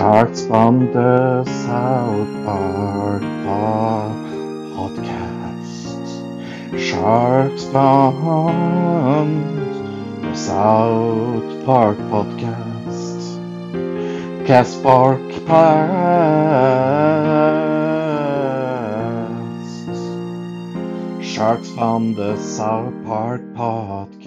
Sharks from the South Park podcast. Sharks from the South Park podcast. Cast Park podcast. Sharks from the South Park podcast.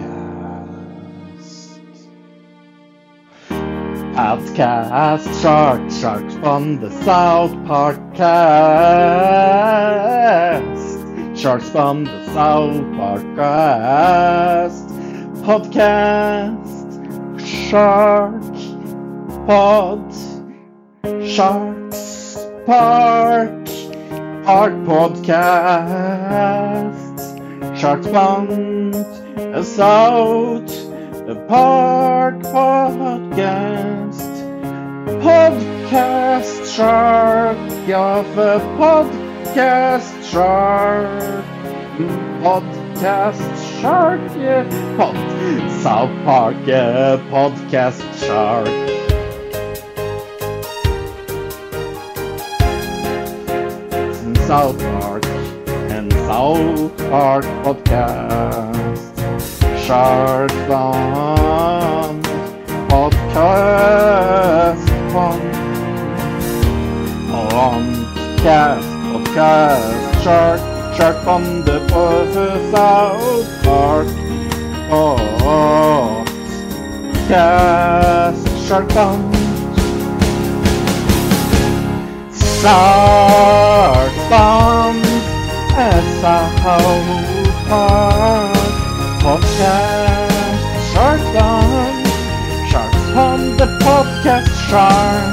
Podcast Shark Sharks from the South Park cast. Sharks from the South Park cast. Podcast Shark Pod Sharks Park Park Podcast. Sharks from the South the Park Podcast. Podcast Shark of a Podcast Shark. Podcast Shark, yeah. Pod, South Park, yeah. Podcast Shark. South Park and South Park Podcast. Shark Fun Podcast Fun Podcast Podcast Shark Shark from the South Park. Oh, Podcast Shark Fun Shark Fun South Park podcast Shark Fun Sharks from the podcast Shark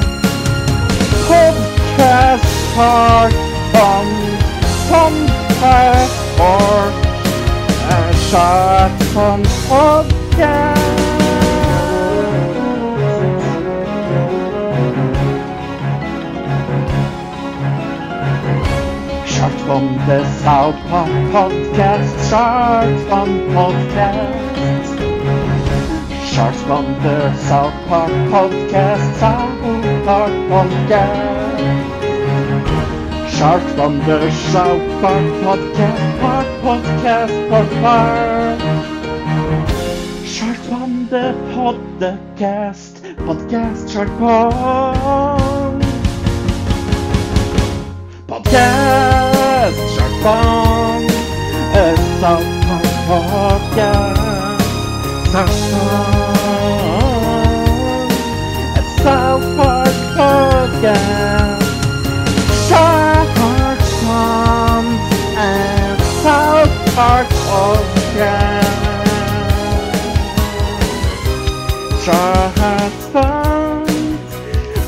Podcast Shark Fun Podcast or uh, Shark Fun Podcast from the South Park Podcast. Sharks from Podcast. Sharks from the South Park Podcast. South Park Podcast. Sharks from the South Park Podcast. Park Podcast. Park Park. Sharks from the podcast. Podcast. Shark Park. Podcast Shark Fun a South Park Podcast South Park a South Park Podcast Shark Park Fun and South Park Podcast Shark Fun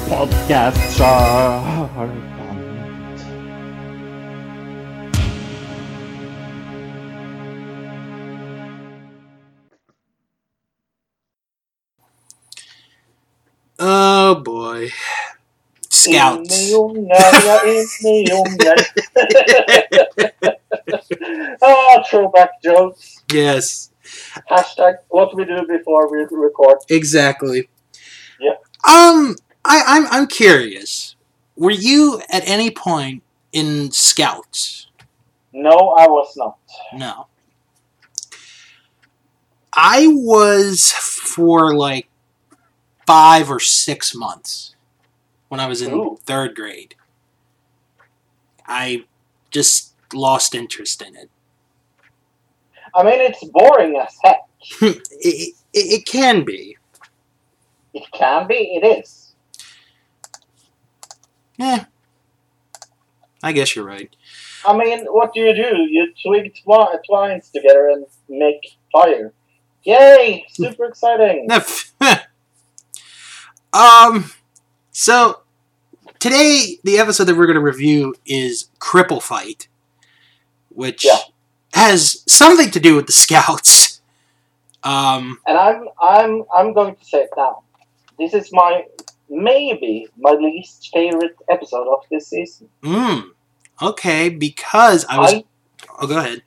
Podcast Shark ja, inne i oh, throwback jokes. Yes, Hashtag what we do before we record. exactly. Yeah. Um, I, I'm I'm curious. Were you at any point in Scouts? No, I was not. No. I was for like five or six months when I was in Ooh. third grade. I just lost interest in it. I mean, it's boring as heck. it, it, it can be. It can be, it is. Yeah. I guess you're right. I mean, what do you do? You twig twi- twines together and make fire. Yay! Super exciting. um, so today the episode that we're going to review is Cripple Fight, which Yeah. has something to do with the Scouts. Um, And I'm I'm I'm going to say it now. This is my maybe my least favorite episode of this season. mm, okay, because I was. I oh, go ahead.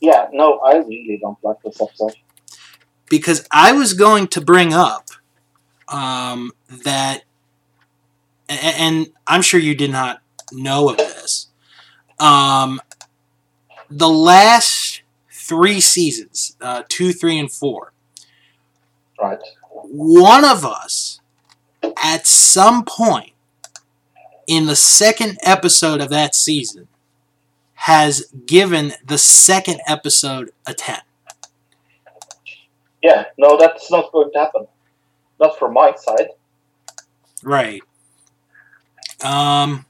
yeah, no, I really don't like this episode. Because I was going to bring up um, that and, I'm sure you did not know of this. Um, the last three seasons, uh, two, three, and four, Right. one of us at some point in the second episode of that season has given the second episode a 10. Yeah. No, that's not going to happen. Not from my side. Right. Um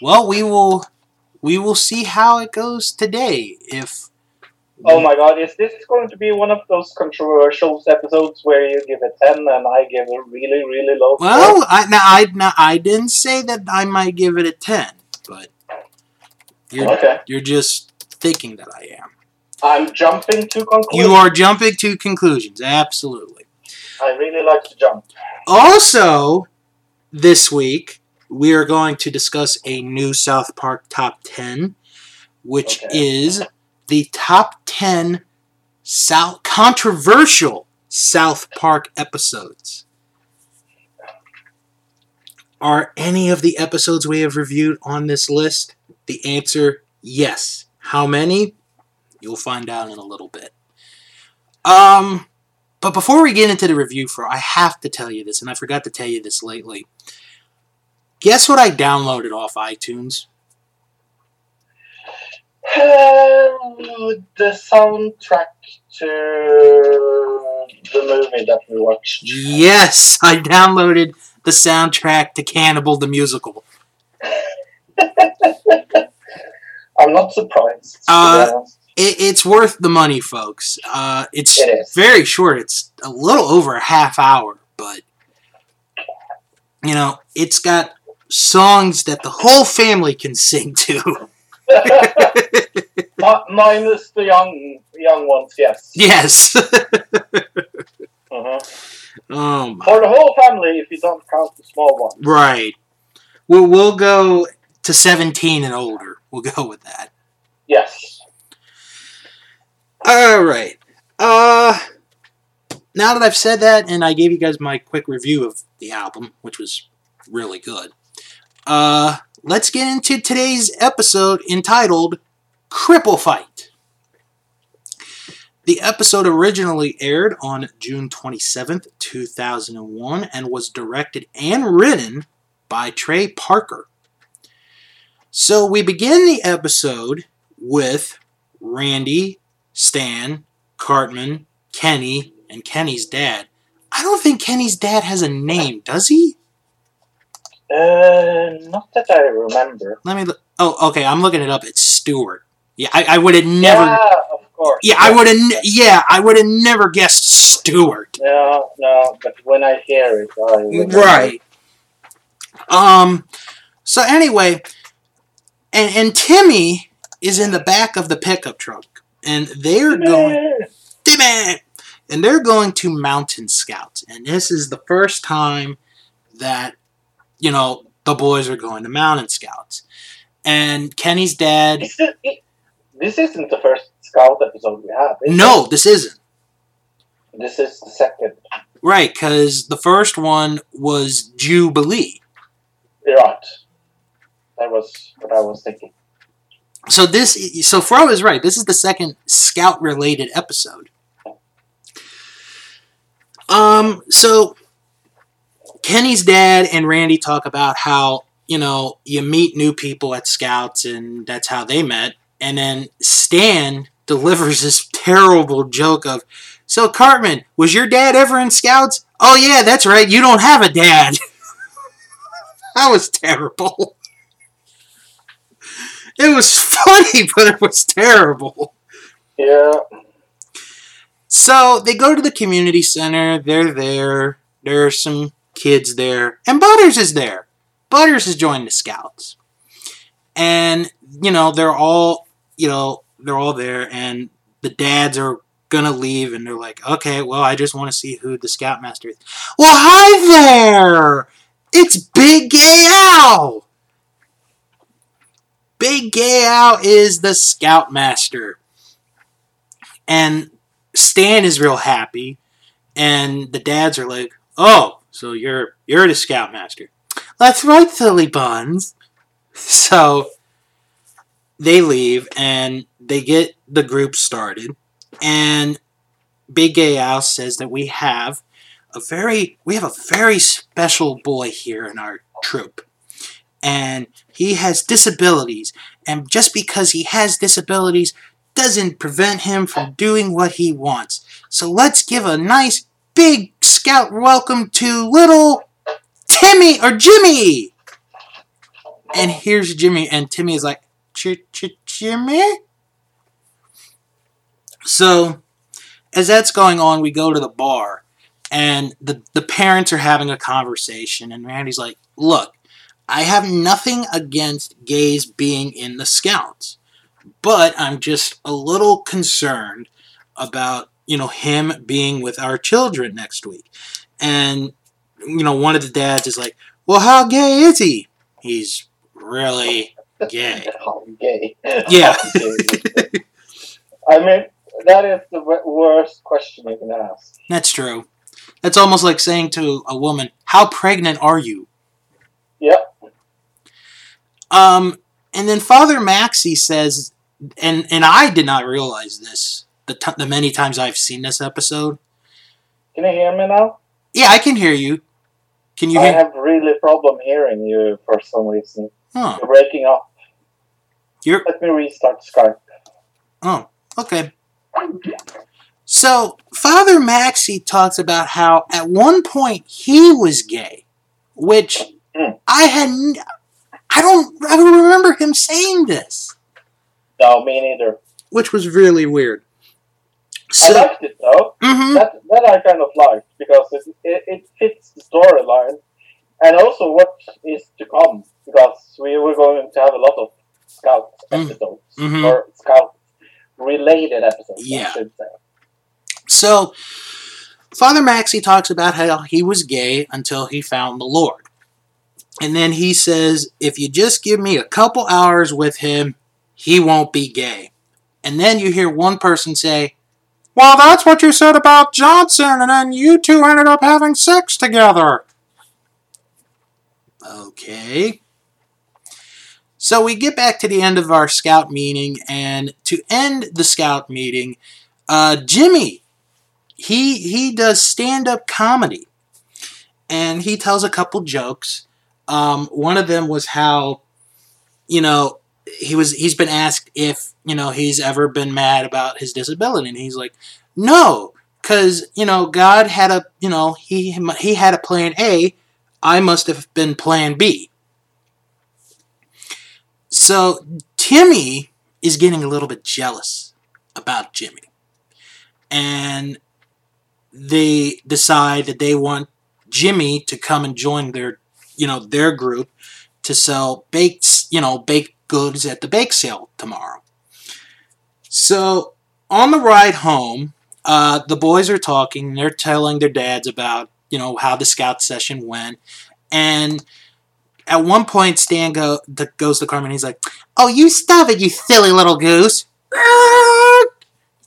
well we will we will see how it goes today if Oh my god, is this going to be one of those controversial episodes where you give a 10 and I give a really, really low score? Well, I now I now, I didn't say that I might give it a 10, but you're Okay. you're just thinking that I am. I'm jumping to conclusions. You are jumping to conclusions. Absolutely. I really like to jump. Also, this week we are going to discuss a new South Park top 10, which Okay. is the top 10 South controversial South Park episodes. Are any of the episodes we have reviewed on this list? The answer yes. How many? You'll find out in a little bit. Um but before we get into the review for I have to tell you this and I forgot to tell you this lately. Guess what I downloaded off iTunes? the soundtrack to the movie that we watched. Yes, I downloaded the soundtrack to Cannibal the Musical. I'm not surprised. Uh. It, it's worth the money, folks. Uh, it's It very short. It's a little over a half hour, but you know, it's got songs that the whole family can sing to. Minus the young young ones, yes. yes. Mhm. oh my. For the whole family, if you don't count the small ones. Right. We'll we'll go to seventeen and older. We'll go with that. Yes. All right. Uh, now that I've said that, and I gave you guys my quick review of the album, which was really good. Uh, let's get into today's episode entitled "Cripple Fight." The episode originally aired on June 27th, 2001, and was directed and written by Trey Parker. So we begin the episode with Randy, Stan, Cartman, Kenny, and Kenny's dad. I don't think Kenny's dad has a name, does he? Uh, not that I remember. Let me look. Oh, okay, I'm looking it up. It's Stewart. Yeah, I, I would have never. Yeah, of course. Yeah, I would have. Yeah, I would have never guessed Stewart. No, no, but when I hear it, I. Right. Um. So anyway, and and Timmy is in the back of the pickup truck, and they're going. Timmy! And they're going to Mountain Scouts. And this is the first time that, you know, the boys are going to Mountain Scouts. And Kenny's dad. Is it- it- this isn't the first Scout episode we have. is No, this isn't. This is the second. Right, because the first one was Jewbilee. Right. That was what I was thinking. So this, so Fro is right. This is the second Scout-related episode. Um, so Kenny's dad and Randy talk about how you know you meet new people at Scouts, and that's how they met. And then Stan delivers this terrible joke of, "So Cartman, was your dad ever in Scouts? Oh yeah, that's right. You don't have a dad." that was terrible. It was funny, but it was terrible. Yeah. So they go to the community center. They're there. There are some kids there, and Butters is there. Butters has joined the scouts, and you know they're all you know they're all there, and the dads are gonna leave, and they're like, okay, well, I just want to see who the scoutmaster is. Well, hi there. It's Big Gay Al. Big Gay Al is the scoutmaster, and Stan is real happy, and the dads are like, "Oh, so you're you're the scoutmaster. That's right, silly buns. So they leave and they get the group started. And Big Gay says that we have a very we have a very special boy here in our troop. And he has disabilities. And just because he has disabilities doesn't prevent him from doing what he wants. So let's give a nice big scout welcome to little Timmy or Jimmy. And here's Jimmy, and Timmy is like, Jimmy? So, as that's going on, we go to the bar, and the, the parents are having a conversation, and Randy's like, Look, I have nothing against gays being in the scouts, but I'm just a little concerned about, you know, him being with our children next week. And, you know, one of the dads is like, Well, how gay is he? He's really gay. Gay. Yeah. Gay. I mean, that is the worst question you can ask. That's true. That's almost like saying to a woman, "How pregnant are you?" Yep. Um, and then Father Maxi says, and and I did not realize this the t- the many times I've seen this episode. Can you hear me now? Yeah, I can hear you. Can you hear me? I hear? have really problem hearing you for some reason. Huh. You're breaking up. You're Let me restart Skype. oh okay. So Father Maxi talks about how at one point he was gay, which Hmm. I had. n- I don't. I don't remember him saying this. No, me neither. which was really weird. I liked it though. mhm, That that I kind of liked because it, it, it fits the storyline and also what is to come because we were going to have a lot of scout Mm. episodes Mhm. or scout related episodes. Yeah. I should say. so Father Maxi talks about how he was gay until he found the Lord. And then he says, if you just give me a couple hours with him, he won't be gay. And then you hear one person say, Well, that's what you said about Johnson, and then you two ended up having sex together. Okay. So we get back to the end of our scout meeting, and to end the scout meeting, uh, Jimmy, he he does stand up comedy, and he tells a couple jokes. Um, one of them was how, you know, he was he's been asked if you know he's ever been mad about his disability, and he's like, no, because you know God had a you know he he had a plan A, I must have been plan B. So Timmy is getting a little bit jealous about Jimmy. And they decide that they want Jimmy to come and join their, you know, their group to sell baked, you know, baked goods at the bake sale tomorrow. So on the ride home, uh, the boys are talking. They're telling their dads about, you know, how the scout session went, and at one point, Stan go, the, goes to Cartman. He's like, "Oh, you stop it, you silly little goose!"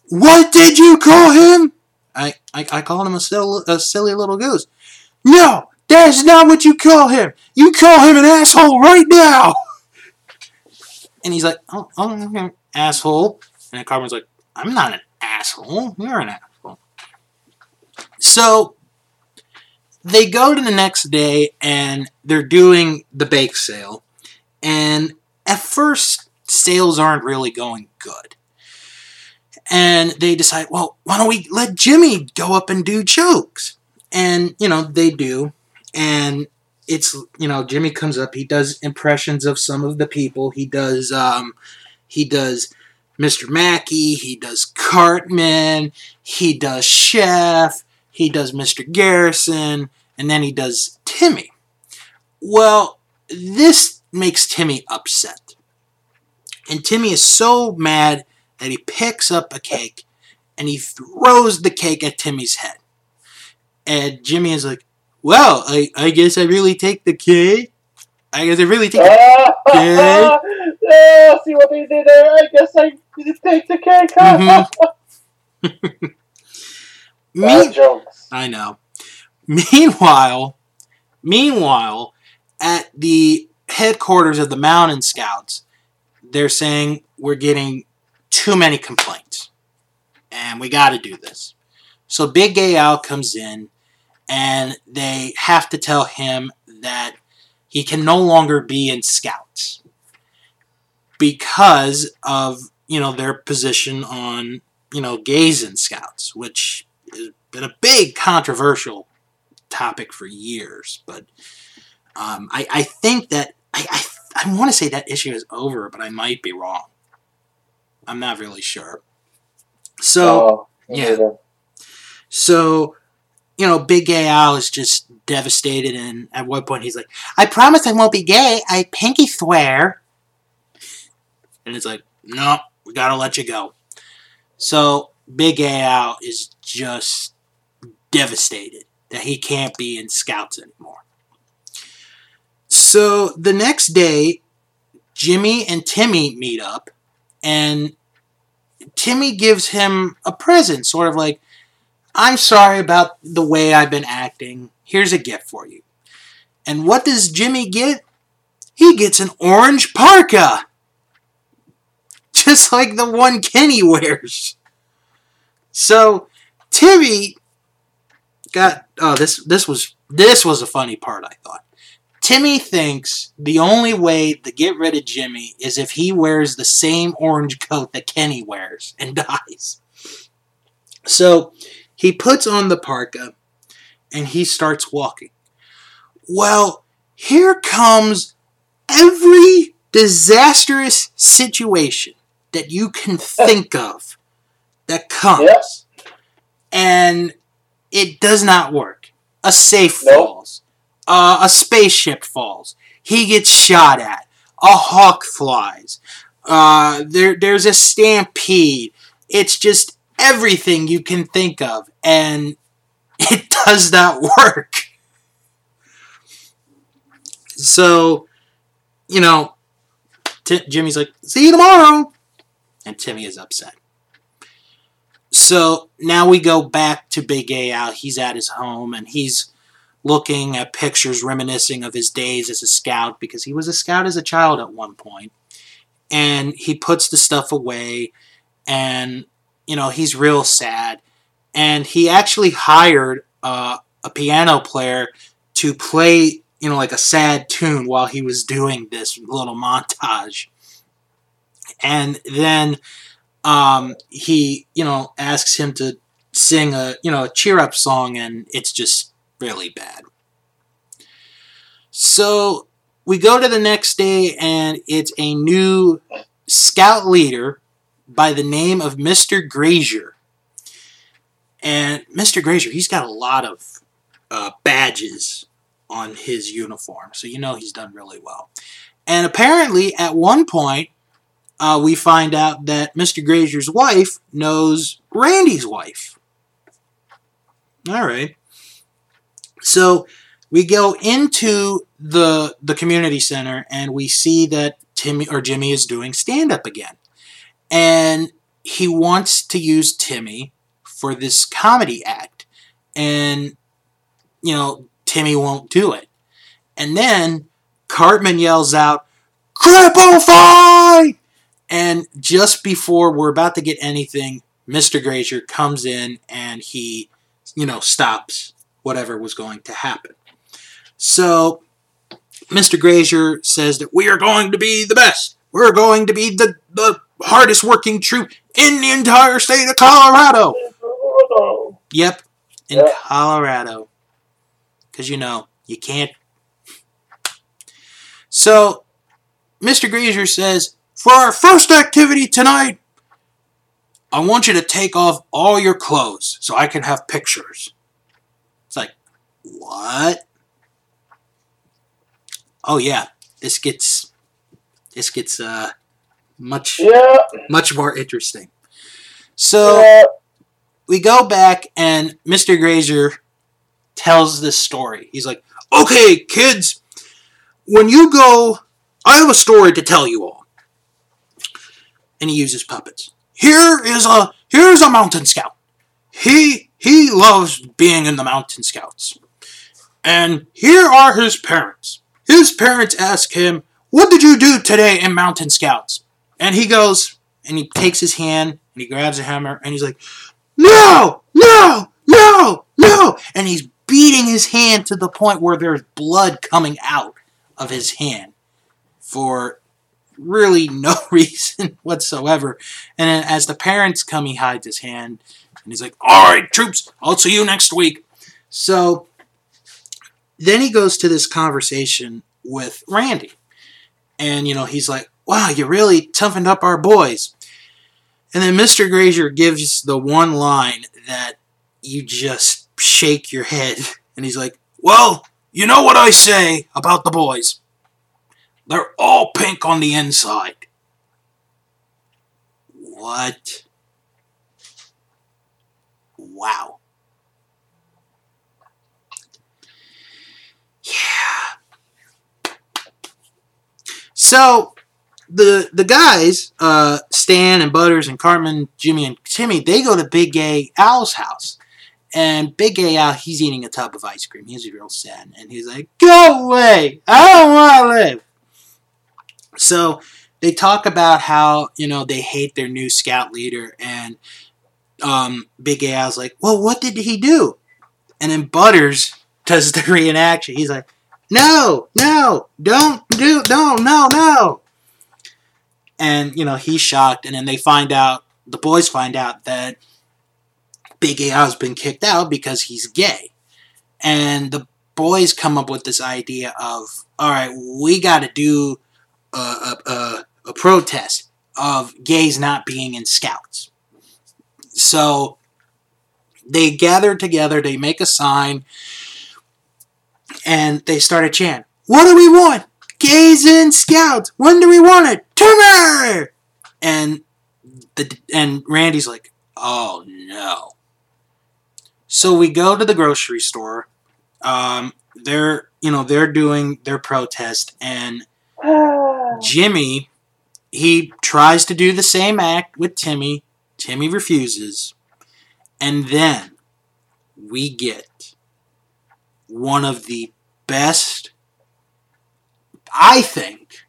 What did you call him? I I, I called him a, sil- a silly little goose. No, that's not what you call him. You call him an asshole right now. And he's like, "Oh, oh asshole." And then like, "I'm not an asshole. You're an asshole." So they go to the next day and they're doing the bake sale. And at first, sales aren't really going good. And they decide, well, why don't we let Jimmy go up and do jokes? And, you know, they do. And it's, you know, Jimmy comes up, he does impressions of some of the people. He does, um, he does Mr. Mackey, he does Cartman, he does Chef, he does Mr. Garrison, and then he does Timmy. Well, this makes Timmy upset. And Timmy is so mad that he picks up a cake and he throws the cake at Timmy's head. And Jimmy is like, Well, I, I guess I really take the cake. I guess I really take the Ah, ah, see what they did there? I guess I did take the cake. Mhm. Bad Me- jokes. I know. Meanwhile, meanwhile, at the headquarters of the Mountain Scouts, they're saying we're getting too many complaints. And we got to do this. So Big Gay Al comes in and they have to tell him that he can no longer be in Scouts because of, you know, their position on, you know, gays in Scouts, which has been a big controversial topic for years. But um, I, I think that I, I, I want to say that issue is over, but I might be wrong. I'm not really sure. So, Oh, yeah. so you know, Big Gay Al is just devastated, and at one point he's like, "I promise I won't be gay. I pinky swear." And it's like, "No, we gotta let you go." So Big Gay Al is just devastated that he can't be in Scouts anymore. So the next day, Jimmy and Timmy meet up, and Timmy gives him a present, sort of like, I'm sorry about the way I've been acting. Here's a gift for you. And what does Jimmy get? He gets an orange parka. Just like the one Kenny wears. So Timmy got oh this this was this was a funny part I thought. Timmy thinks the only way to get rid of Jimmy is if he wears the same orange coat that Kenny wears and dies. So he puts on the parka and he starts walking. Well, here comes every disastrous situation that you can think of that comes. Yeah. And it does not work. A safe Nope. falls. Uh, a spaceship falls. He gets shot at. A hawk flies. Uh, there, there's a stampede. It's just everything you can think of, and it does not work. So, you know, Ti- Jimmy's like, "See you tomorrow," and Timmy is upset. So now we go back to Big A. He's at his home and he's looking at pictures reminiscing of his days as a scout because he was a scout as a child at one point. And he puts the stuff away and, you know, he's real sad. And he actually hired uh, a piano player to play, you know, like a sad tune while he was doing this little montage. And then um, he, you know, asks him to sing a, you know, a cheer up song, and it's just really bad. So we go to the next day, and it's a new scout leader by the name of Mr. Grazier. And Mr. Grazier, he's got a lot of uh, badges on his uniform, so you know he's done really well. And apparently, at one point, uh, we find out that Mr. Grazier's wife knows Randy's wife. All right. So we go into the the community center and we see that Timmy or Jimmy is doing stand up again. And he wants to use Timmy for this comedy act. And you know, Timmy won't do it. And then Cartman yells out, "Cripple fight!" And just before we're about to get anything, Mr. Grazier comes in and he, you know, stops whatever was going to happen. So, Mr. Grazier says that we are going to be the best. We're going to be the, the hardest working troop in the entire state of Colorado. Yep, in Yeah. Colorado. Because, you know, you can't. So, Mr. Grazier says, for our first activity tonight, I want you to take off all your clothes so I can have pictures. It's like, what? Oh yeah, this gets this gets uh much Yeah, much more interesting. So yeah, we go back and Mr. Grazier tells this story. He's like, "Okay, kids, when you go, I have a story to tell you all." And he uses puppets. Here is a here's a mountain scout. He he loves being in the mountain scouts. And here are his parents. his parents ask him, What did you do today in Mountain Scouts? And he goes, and he takes his hand and he grabs a hammer and he's like, No, no, no, no. And he's beating his hand to the point where there's blood coming out of his hand for really no reason whatsoever. And then as the parents come, he hides his hand and he's like, All right, troops, I'll see you next week. So then he goes to this conversation with Randy. And, you know, he's like, Wow, you really toughened up our boys. And then Mr. Grazier gives the one line that you just shake your head. And he's like, Well, you know what I say about the boys. They're all pink on the inside. What? Wow. Yeah. So the the guys, uh, Stan and Butters and Cartman, Jimmy and Timmy, they go to Big Gay Al's house. And Big Gay Al, he's eating a tub of ice cream. He's real sad. And he's like, Go away! I don't want to live! So they talk about how, you know, they hate their new scout leader. And um, Big Gay Al's like, Well, what did he do? And then Butters does the reenaction. He's like, No, no, don't do, don't, no, no and you know he's shocked. And then they find out the boys find out that big al's been kicked out because he's gay. And the boys come up with this idea of all right we got to do a, a, a, a protest of gays not being in scouts. So they gather together they make a sign and they start a chant. What do we want gays in scouts. When do we want it? Timmy! And the and Randy's like, oh no. So we go to the grocery store. Um, they're you know they're doing their protest, and Jimmy he tries to do the same act with Timmy. Timmy refuses, and then we get one of the best I think,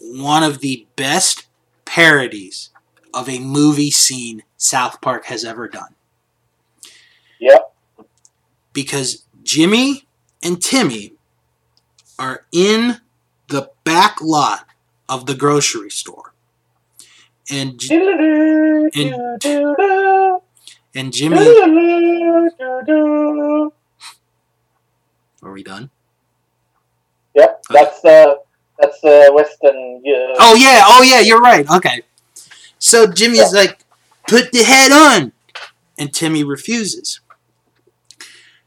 one of the best parodies of a movie scene South Park has ever done. Yep. Because Jimmy and Timmy are in the back lot of the grocery store. And, and, and Jimmy. Are we done? Yep, that's the that's the Western. Uh, Oh yeah, oh yeah, you're right. Okay. So Jimmy's like, put the head on, and Timmy refuses.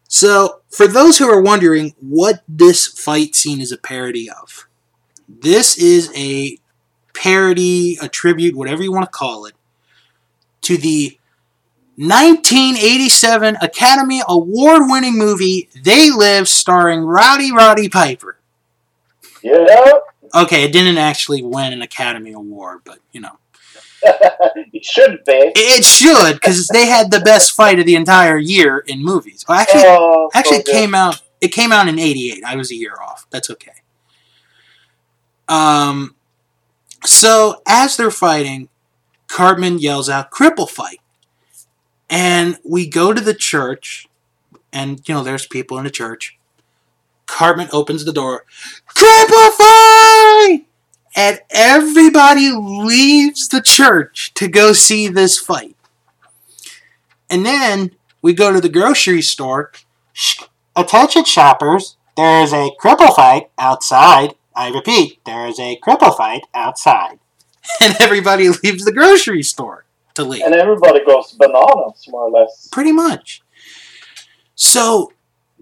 So for those who are wondering what this fight scene is a parody of, this is a parody, a tribute, whatever you want to call it, to the 1987 Academy Award winning movie They Live starring Rowdy Roddy Piper. Yeah, Okay, it didn't actually win an Academy Award, but you know. it should be. It should, because they had the best fight of the entire year in movies. Well, actually, Oh, so actually, it came out. It came out in '88. I was a year off. That's okay. Um, so as they're fighting, Cartman yells out, "Cripple fight!" And we go to the church, and you know, there's people in the church. Cartman opens the door, "Cripple fight!" And everybody leaves the church to go see this fight. And then we go to the grocery store. Attention shoppers, there is a cripple fight outside. I repeat, there is a cripple fight outside. And everybody leaves the grocery store to leave. and everybody goes bananas, more or less. Pretty much. So,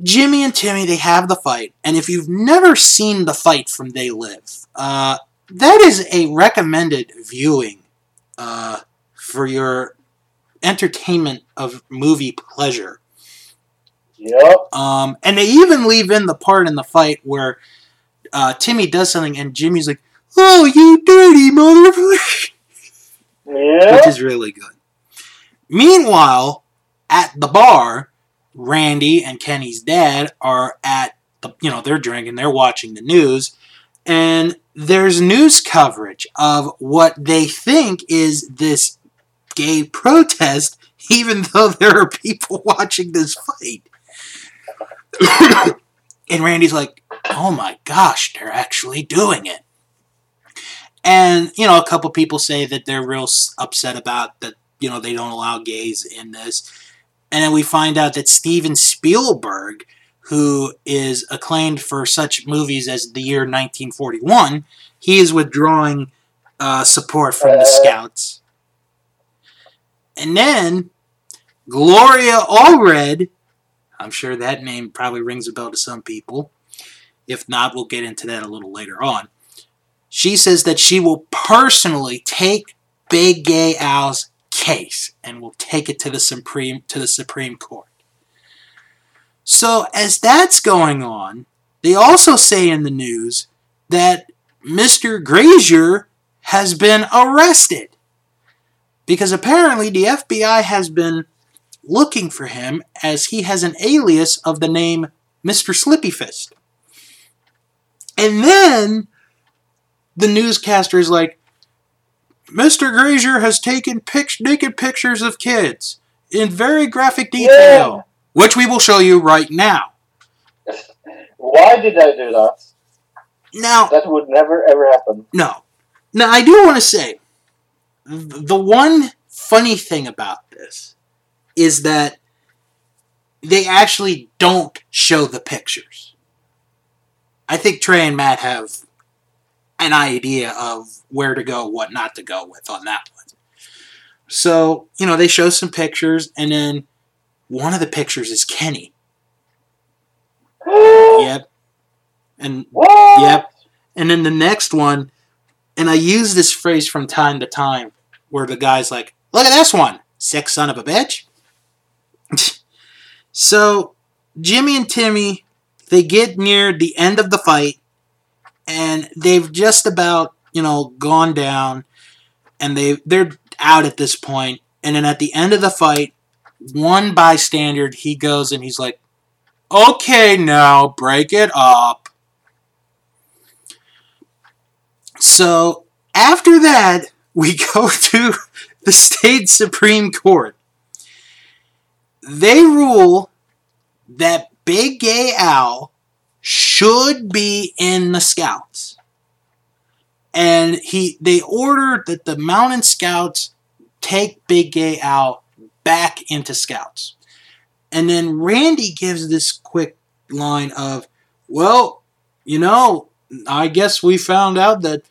Jimmy and Timmy, they have the fight. And if you've never seen the fight from They Live, uh, that is a recommended viewing uh, for your entertainment of movie pleasure. Yep. Um, and they even leave in the part in the fight where uh, Timmy does something and Jimmy's like, "Oh, you dirty motherfucker," Yeah. which is really good. Meanwhile, at the bar, Randy and Kenny's dad are at the, you know, they're drinking, they're watching the news, and there's news coverage of what they think is this gay protest, even though there are people watching this fight. and Randy's like, oh my gosh, they're actually doing it. And, you know, a couple people say that they're real upset about that, you know, they don't allow gays in this. And then we find out that Steven Spielberg, who is acclaimed for such movies as The Year 1941, he is withdrawing uh, support from the Uh. Scouts. And then Gloria Allred, I'm sure that name probably rings a bell to some people. If not, we'll get into that a little later on. She says that she will personally take Big Gay Al's case and will take it to the Supreme to the Supreme Court. So as that's going on, they also say in the news that Mr. Grazier has been arrested because apparently the FBI has been looking for him as he has an alias of the name Mr. Slippy Fist. And then the newscaster is like, Mr. Grazier has taken pic- naked pictures of kids in very graphic detail, which we will show you right now. Why did I do that? Now, That would never ever happen. No. Now, I do want to say the one funny thing about this is that they actually don't show the pictures. I think Trey and Matt have an idea of where to go, what not to go with on that one. So, you know, they show some pictures, and then one of the pictures is Kenny. Yep. And What? Yep. And then the next one, and I use this phrase from time to time, where the guy's like, "Look at this one, sick son of a bitch." so Jimmy and Timmy, they get near the end of the fight, and they've just about you know gone down, and they they're out at this point. And then at the end of the fight, one bystander he goes and he's like, "Okay, now break it up." So after that, we go to the state Supreme Court. They rule that Big Gay Al should be in the Scouts. And he they ordered that the Mountain Scouts take Big Gay Al back into Scouts. And then Randy gives this quick line of, well, you know, I guess we found out that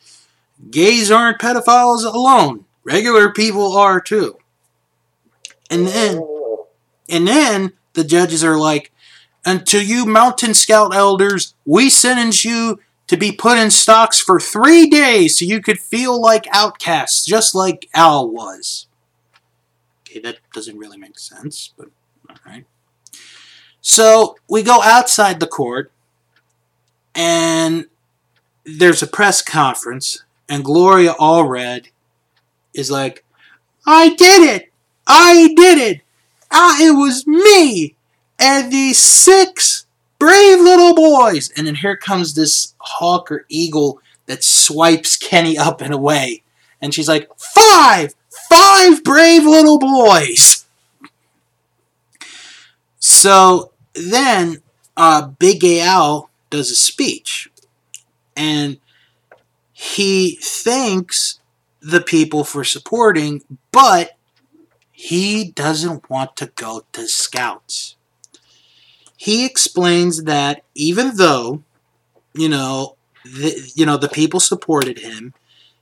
gays aren't pedophiles alone. Regular people are too. And then oh. and then the judges are like, and to you mountain scout elders, we sentence you to be put in stocks for three days so you could feel like outcasts, just like Al was. Okay, that doesn't really make sense, but alright. So we go outside the court and there's a press conference, and Gloria Allred is like, I did it! I did it! Ah, it was me! And these six brave little boys! And then here comes this hawk or eagle that swipes Kenny up and away. And she's like, Five! Five brave little boys! So then, uh, Big Al does a speech and he thanks the people for supporting, but he doesn't want to go to scouts. He explains that even though, you know, the, you know the people supported him,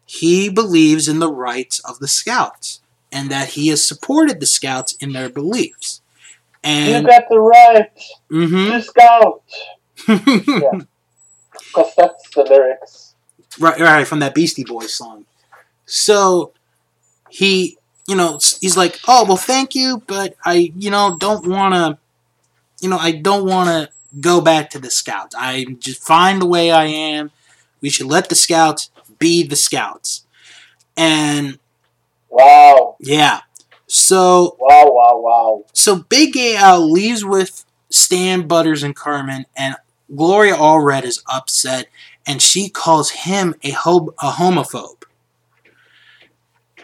he believes in the rights of the scouts and that he has supported the scouts in their beliefs. And You got the right Mhm. to scout. Because that's the lyrics. right, right, from that Beastie Boys song. So he, you know, he's like, "Oh, well, thank you, but I, you know, don't want to, you know, I don't want to go back to the Scouts. I'm just fine the way I am. We should let the Scouts be the Scouts." And Wow. yeah, so Wow, wow, wow. so Big Gay Al uh, leaves with Stan, Butters, and Cartman, and Gloria Allred is upset and she calls him a, ho- a homophobe.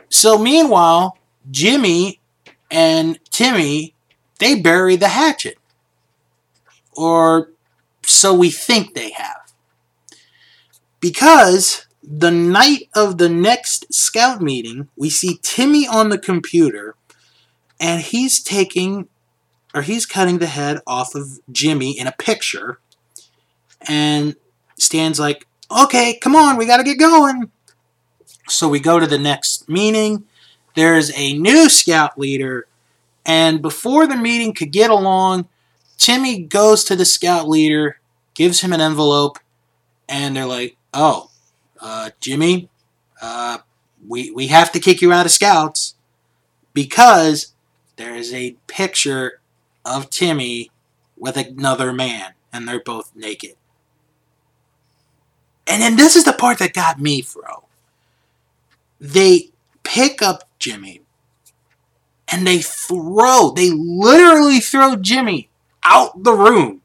So meanwhile, Jimmy and Timmy, they bury the hatchet. Or so we think they have. Because the night of the next scout meeting, we see Timmy on the computer and he's taking or he's cutting the head off of Jimmy in a picture. And Stan's like, okay, come on, we gotta get going. So we go to the next meeting. There's a new scout leader, and before the meeting could get along, Timmy goes to the scout leader, gives him an envelope, and they're like, oh, uh, Jimmy, uh, we, we have to kick you out of scouts because there is a picture of Timmy with another man, and they're both naked. And then this is the part that got me, Fro. They pick up Jimmy and they throw, they literally throw Jimmy out the room.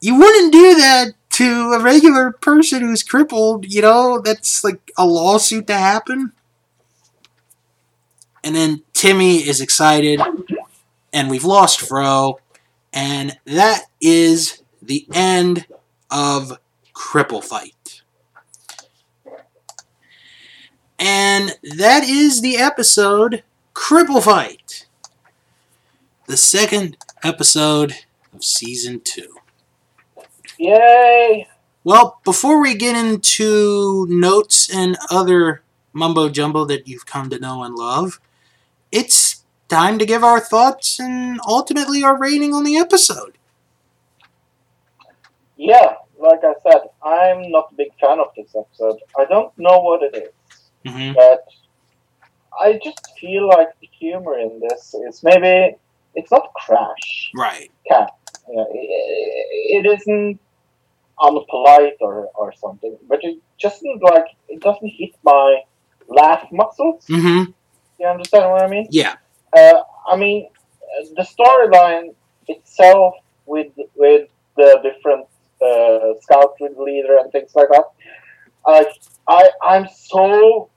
You wouldn't do that to a regular person who's crippled, you know, that's like a lawsuit to happen. And then Timmy is excited, and we've lost Fro, and that is the end of Cripple Fight. And that is the episode Cripple Fight. The second episode of season two. Yay! Well, before we get into notes and other mumbo jumbo that you've come to know and love, it's time to give our thoughts and ultimately our rating on the episode. Yeah, like I said, I'm not a big fan of this episode. I don't know what it is, Mm-hmm. but I just feel like the humor in this is maybe it's not crash Right. cat. It, it isn't unpolite or, or something, but it just like it doesn't hit my laugh muscles. Mm-hmm. You understand what I mean? Yeah. Uh, I mean, the storyline itself with with the different uh, scout leader and things like that. I I I'm so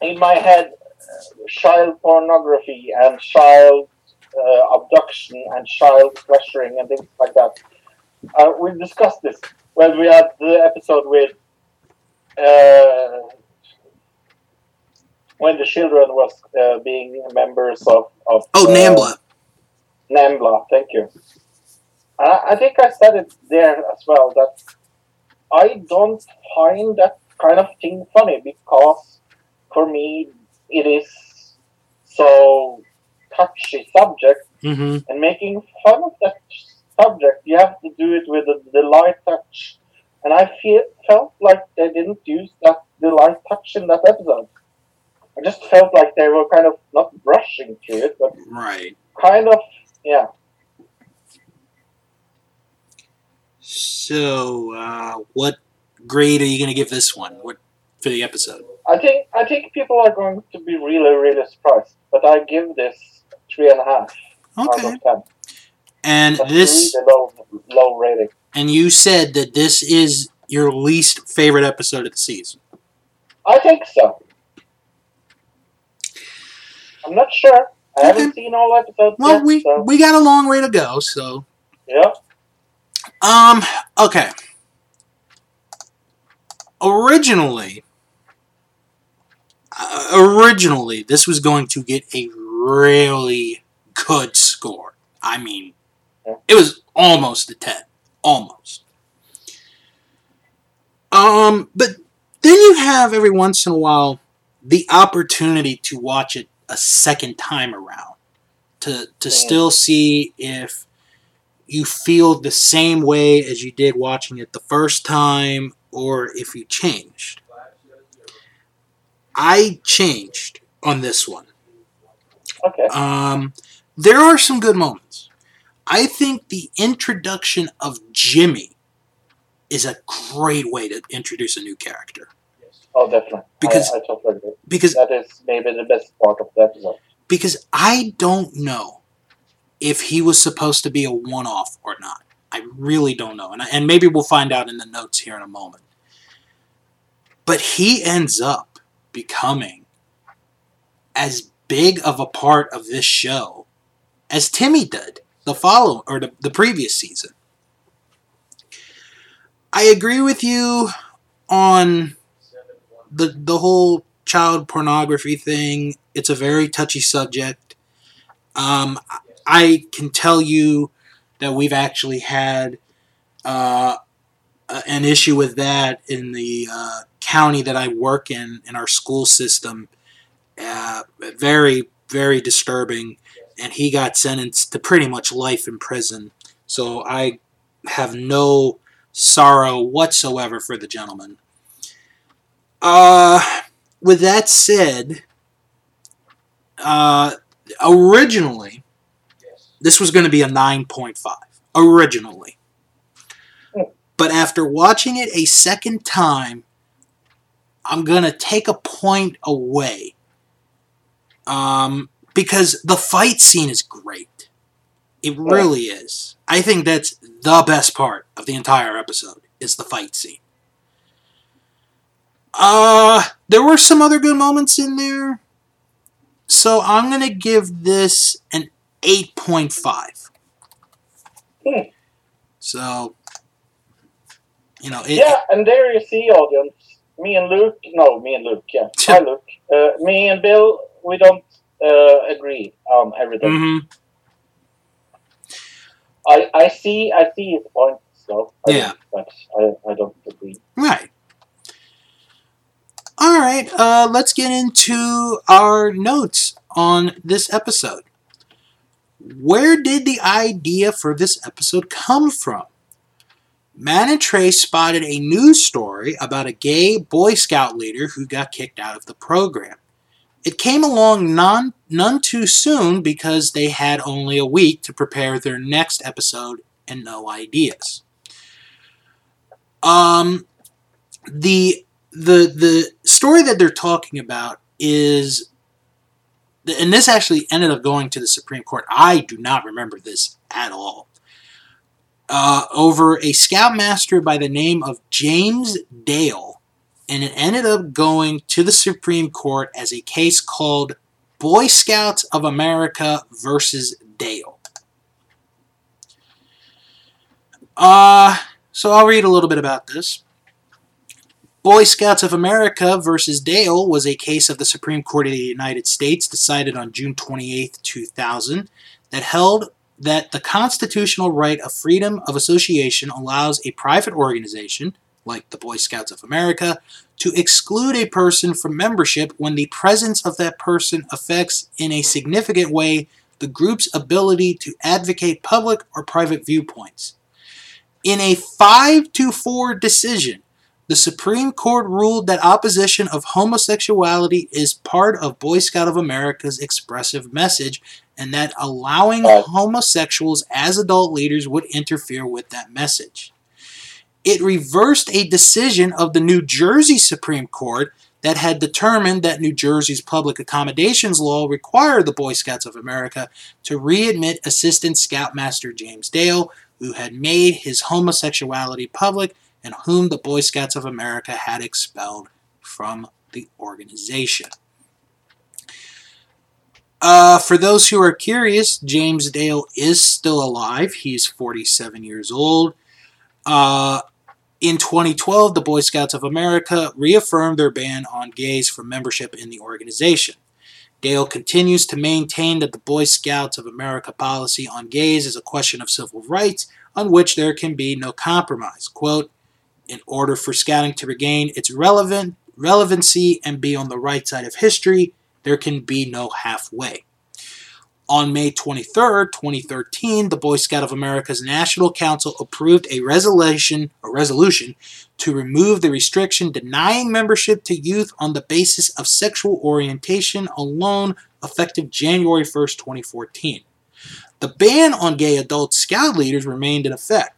in my head, uh, child pornography and child uh, abduction and child pressuring and things like that. Uh, we discussed this when we had the episode with. Uh, when the children was uh, being members of, of Oh, uh, Nambla. Nambla, thank you. I, I think I said it there as well that I don't find that kind of thing funny because for me it is so touchy subject Mm-hmm. and making fun of that subject you have to do it with a, the light touch and I feel felt like they didn't use that the light touch in that episode. I just felt like they were kind of not rushing to it, but Right. kind of yeah. So, uh, what grade are you going to give this one? What for the episode? I think I think people are going to be really really surprised, but I give this three and a half Okay. And That's this, really low low rating. and you said that this is your least favorite episode of the season. I think so. I'm not sure. I haven't seen all episodes Well, yet, we so we got a long way to go. So, yeah. um, okay. Originally, uh, originally, this was going to get a really good score. I mean, it was almost a ten, almost. Um, but then you have every once in a while the opportunity to watch it a second time around to to still see if you feel the same way as you did watching it the first time or if you changed. I changed on this one. Okay. Um, there are some good moments. I think the introduction of Jimmy is a great way to introduce a new character Oh, definitely. Because- I, I totally agree. because That is maybe the best part of the episode. because I don't know if he was supposed to be a one-off or not. I really don't know. And, I- and maybe we'll find out in the notes here in a moment. But he ends up becoming as big of a part of this show as Timmy did the follow or the, the previous season. I agree with you on the the whole child pornography thing. It's a very touchy subject. Um, I can tell you that we've actually had uh, an issue with that in the uh, county that I work in in our school system. Uh, very very disturbing, and he got sentenced to pretty much life in prison. So I have no sorrow whatsoever for the gentleman. Uh, with that said, uh, originally, this was going to be a 9.5. Originally. But after watching it a second time, I'm going to take a point away. Um, because the fight scene is great. It really is. I think that's the best part of the entire episode is the fight scene. Uh, there were some other good moments in there. So I'm going to give this an 8.5. Hmm. So, you know, it, yeah, and there you see, audience. Me and Luke, no, me and Luke, yeah. Hi, Luke. Uh, me and Bill, we don't uh, agree on everything. Mhm. I, I see, I see his point, so I Yeah. but I, I don't agree. Right. All right, uh, let's get into our notes on this episode. Where did the idea for this episode come from? Matt and Trey spotted a news story about a gay Boy Scout leader who got kicked out of the program. It came along non, none too soon because they had only a week to prepare their next episode and no ideas. Um, the the the story that they're talking about is and this actually ended up going to the Supreme Court. I do not remember this at all. Uh, over a scoutmaster by the name of James Dale, and it ended up going to the Supreme Court as a case called Boy Scouts of America versus Dale. Uh, so I'll read a little bit about this. Boy Scouts of America versus Dale was a case of the Supreme Court of the United States decided on June 28, 2000, that held that the constitutional right of freedom of association allows a private organization, like the Boy Scouts of America, to exclude a person from membership when the presence of that person affects in a significant way the group's ability to advocate public or private viewpoints. In a 5 to 4 decision, the Supreme Court ruled that opposition of homosexuality is part of Boy Scout of America's expressive message and that allowing homosexuals as adult leaders would interfere with that message. It reversed a decision of the New Jersey Supreme Court that had determined that New Jersey's public accommodations law required the Boy Scouts of America to readmit Assistant Scoutmaster James Dale, who had made his homosexuality public and whom the Boy Scouts of America had expelled from the organization. Uh, for those who are curious, James Dale is still alive. He's 47 years old. Uh, in 2012, the Boy Scouts of America reaffirmed their ban on gays from membership in the organization. Dale continues to maintain that the Boy Scouts of America policy on gays is a question of civil rights on which there can be no compromise. Quote, in order for scouting to regain its relevant relevancy and be on the right side of history, there can be no halfway. On May 23, 2013, the Boy Scout of America's National Council approved a resolution, a resolution to remove the restriction denying membership to youth on the basis of sexual orientation alone effective January 1, 2014. The ban on gay adult scout leaders remained in effect.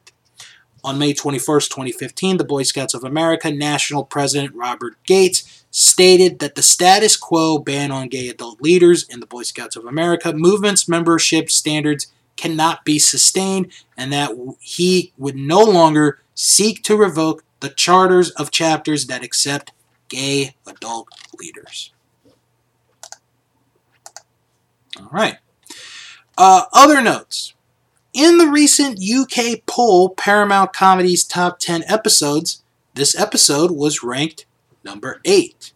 On May 21st, 2015, the Boy Scouts of America National President Robert Gates stated that the status quo ban on gay adult leaders in the Boy Scouts of America movement's membership standards cannot be sustained and that he would no longer seek to revoke the charters of chapters that accept gay adult leaders. All right. Uh, other notes. In the recent UK poll, Paramount Comedy's top 10 episodes, this episode was ranked number 8.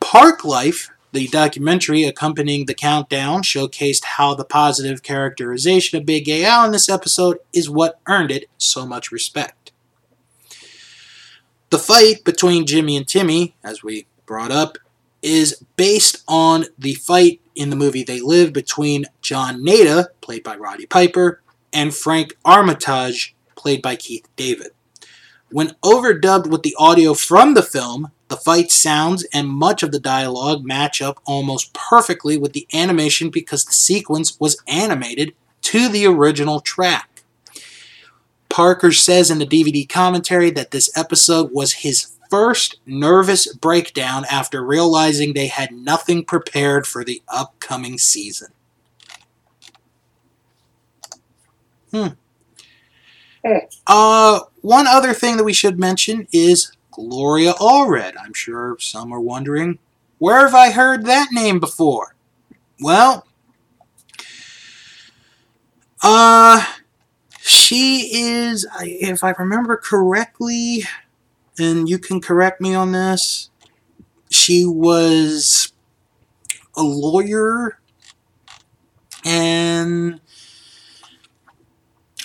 Park Life, the documentary accompanying the countdown, showcased how the positive characterization of Big Al in this episode is what earned it so much respect. The fight between Jimmy and Timmy, as we brought up, is based on the fight in the movie They Live between John Nada, played by Roddy Piper, and Frank Armitage, played by Keith David. When overdubbed with the audio from the film, the fight sounds and much of the dialogue match up almost perfectly with the animation because the sequence was animated to the original track. Parker says in the DVD commentary that this episode was his first nervous breakdown after realizing they had nothing prepared for the upcoming season. Hmm. Uh, one other thing that we should mention is Gloria Allred. I'm sure some are wondering, where have I heard that name before? Well, uh, she is, if I remember correctly, and you can correct me on this, she was a lawyer and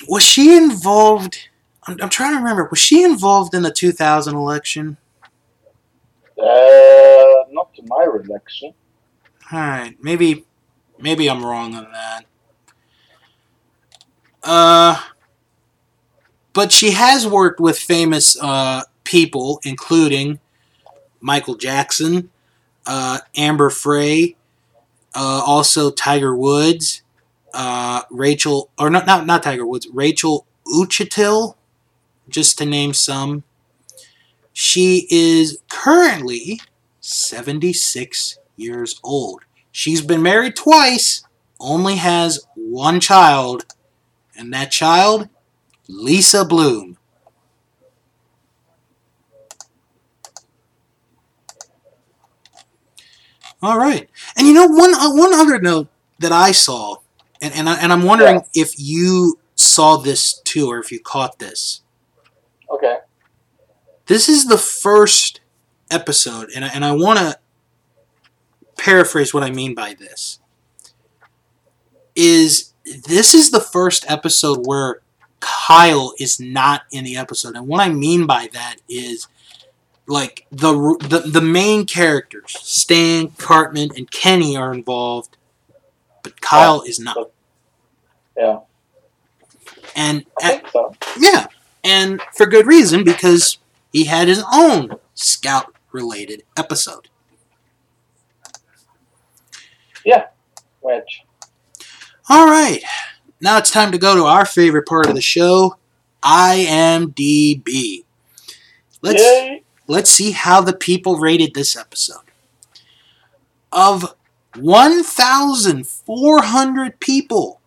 was she involved I'm, I'm trying to remember was she involved in the 2000 election? Uh, not to my recollection. all right maybe maybe i'm wrong on that. Uh but she has worked with famous uh people including michael jackson uh amber frey uh also tiger woods uh rachel or not not not tiger woods rachel uchitel just to name some she is currently 76 years old. She's been married twice, only has one child, and that child, Lisa Bloom. All right, and you know one uh, one other note that I saw, and and, I, and I'm wondering Yeah. if you saw this too, or if you caught this. Okay. This is the first episode, and I, and I want to paraphrase what I mean by this. Is this is the first episode where Kyle is not in the episode, and what I mean by that is like the the, the main characters, Stan, Cartman, and Kenny are involved, but Kyle is not. Yeah. And I think so. yeah, and for good reason because he had his own scout related episode. Yeah. which. All right, now it's time to go to our favorite part of the show, IMDb. Let's Yay! Let's see how the people rated this episode. Of 1,400 people,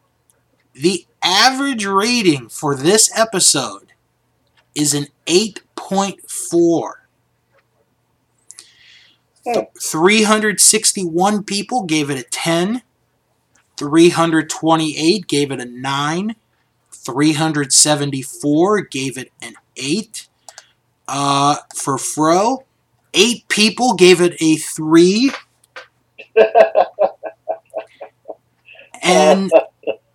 the average rating for this episode is an 8.4. Hmm. 361 people gave it a 10. 328 gave it a 9. 374 gave it an 8. Uh, for Fro, 8 people gave it a 3. And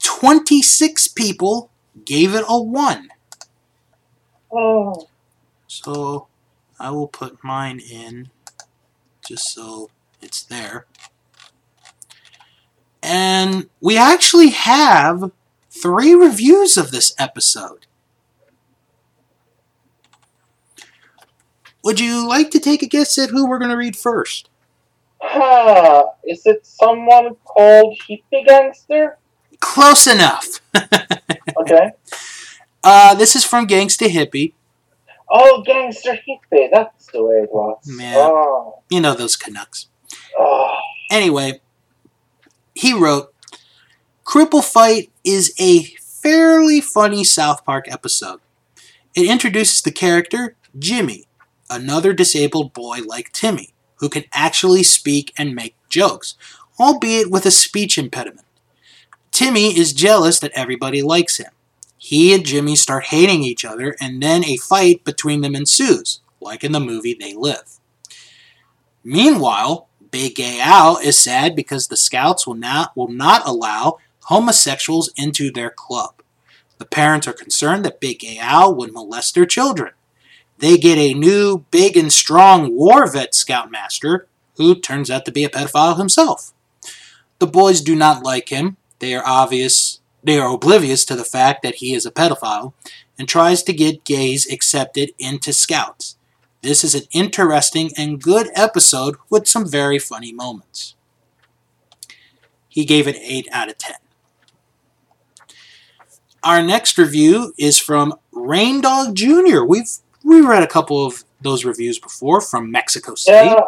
26 people gave it a 1. oh, So I will put mine in just so it's there. And we actually have three reviews of this episode. Would you like to take a guess at who we're going to read first? huh. Is it someone called Hippie Gangster? Close enough. Okay. uh, this is from Gangsta Hippie. Oh, Gangster Hippie. That's the way it was. Yeah. Oh. You know those Canucks. oh. Anyway, he wrote Cripple Fight is a fairly funny South Park episode. It introduces the character Jimmy, another disabled boy like Timmy, who can actually speak and make jokes, albeit with a speech impediment. Timmy is jealous that everybody likes him. He and Jimmy start hating each other, and then a fight between them ensues, like in the movie They Live. Meanwhile, Big Gay Al is sad because the scouts will not will not allow homosexuals into their club. The parents are concerned that Big Gay Al would molest their children. They get a new big and strong war vet scoutmaster who turns out to be a pedophile himself. The boys do not like him. They are obvious they are oblivious to the fact that he is a pedophile and tries to get gays accepted into scouts. This is an interesting and good episode with some very funny moments. He gave it 8 out of 10. Our next review is from Rain Dog Jr. We've we read a couple of those reviews before from Mexico City. Yeah,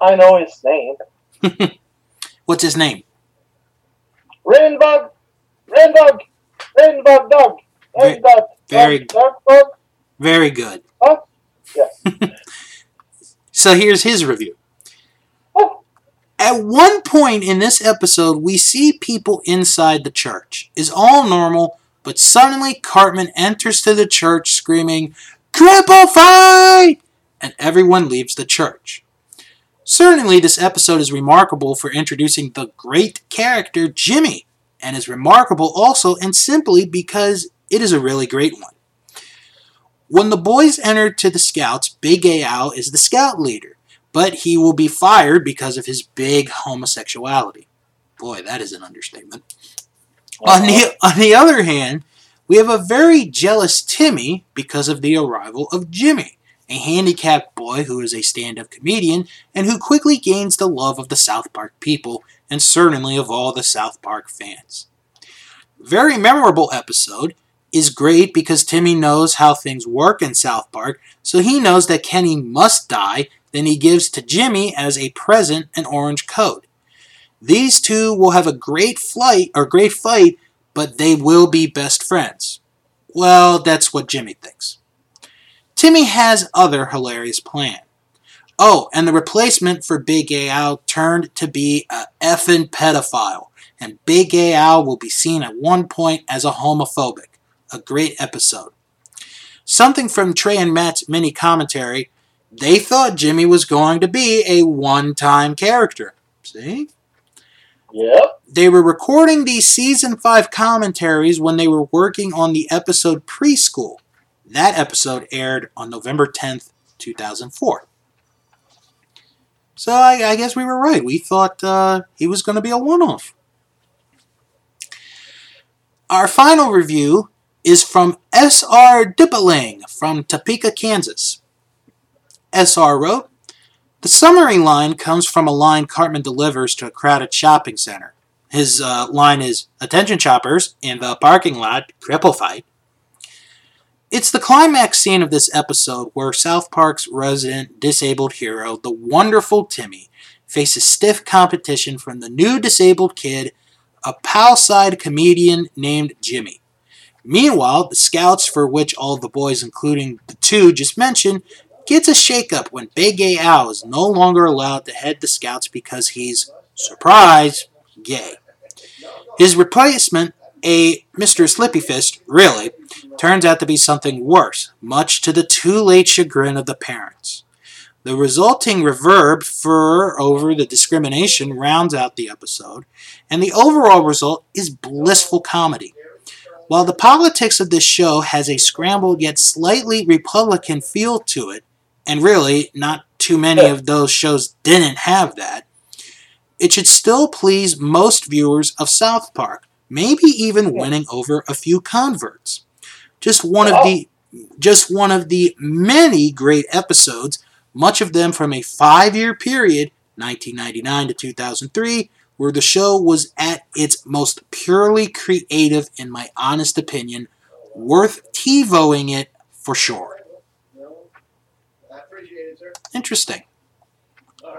I know his name. What's his name? Rainbug, Rainbug, Rainbug Dog. Rainbug, very- Dog, Dog, Very good. Huh? Yes. So here's his review. Oh. At one point in this episode, we see people inside the church. Is all normal, but suddenly Cartman enters to the church screaming, Cripple fight! And everyone leaves the church. Certainly, this episode is remarkable for introducing the great character Jimmy, and is remarkable also and simply because it is a really great one. When the boys enter to the scouts, Big Gay Al is the scout leader, but he will be fired because of his big homosexuality. Boy, that is an understatement. On the, uh-huh. on the other hand, we have a very jealous Timmy because of the arrival of Jimmy, a handicapped boy who is a stand up comedian and who quickly gains the love of the South Park people and certainly of all the South Park fans. Very memorable episode is great because Timmy knows how things work in South Park, so he knows that Kenny must die, then he gives to Jimmy as a present an orange coat. These two will have a great flight or great fight, but they will be best friends. Well, that's what Jimmy thinks. Timmy has other hilarious plan. Oh, and the replacement for Big Gay Al turned to be a effing pedophile, and Big Gay Al will be seen at one point as a homophobic. A great episode. Something from Trey and Matt's mini commentary. They thought Jimmy was going to be a one-time character. See? Yep. They were recording these season 5 commentaries when they were working on the episode Preschool. That episode aired on November 10th, 2004. So I, I guess we were right. We thought uh, he was going to be a one off. Our final review is from S.R. Dippeling from Topeka, Kansas. S.R. wrote, The summary line comes from a line Cartman delivers to a crowded shopping center. His uh, line is, Attention shoppers, in the parking lot, cripple fight. It's the climax scene of this episode where South Park's resident disabled hero, the wonderful Timmy, faces stiff competition from the new disabled kid, a pal-side comedian named Jimmy. Meanwhile, the scouts, for which all the boys, including the two just mentioned, gets a shakeup when Big Gay Al is no longer allowed to head the scouts because he's, surprise, gay. His replacement, a Mr. Slippy Fist, really, turns out to be something worse, much to the too late chagrin of the parents. The resulting reverb for over the discrimination rounds out the episode, and the overall result is blissful comedy. While the politics of this show has a scrambled yet slightly Republican feel to it, and really not too many of those shows didn't have that, it should still please most viewers of South Park, maybe even winning over a few converts. Just one of oh. the just one of the many great episodes, much of them from a 5-year period, 1999 to 2003, where the show was at its most purely creative in my honest opinion, worth TiVoing it for sure. Interesting.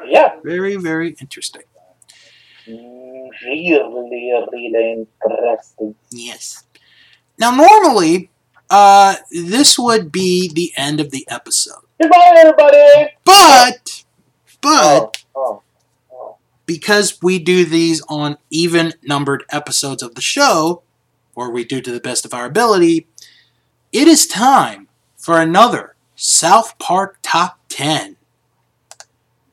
Yeah. Very, very interesting. Really, really interesting. Yes. Now, normally, uh, this would be the end of the episode. Goodbye, everybody! But, but, Oh, oh. because we do these on even numbered episodes of the show, or we do to the best of our ability, it is time for another South Park Top 10.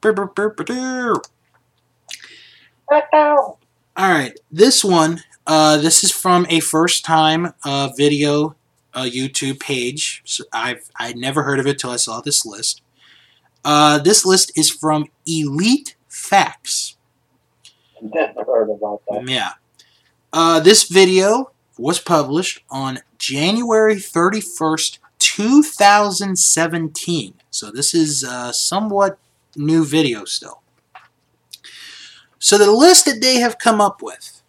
Brr, brr, brr, brr, brr. oh. All right, this one, uh, this is from a first time uh, video uh, YouTube page. So I've I never heard of it till I saw this list. Uh, this list is from Elite Facts. Never heard about that. Yeah. Uh, this video was published on January 31st, 2017. So this is uh, somewhat new video still. So the list that they have come up with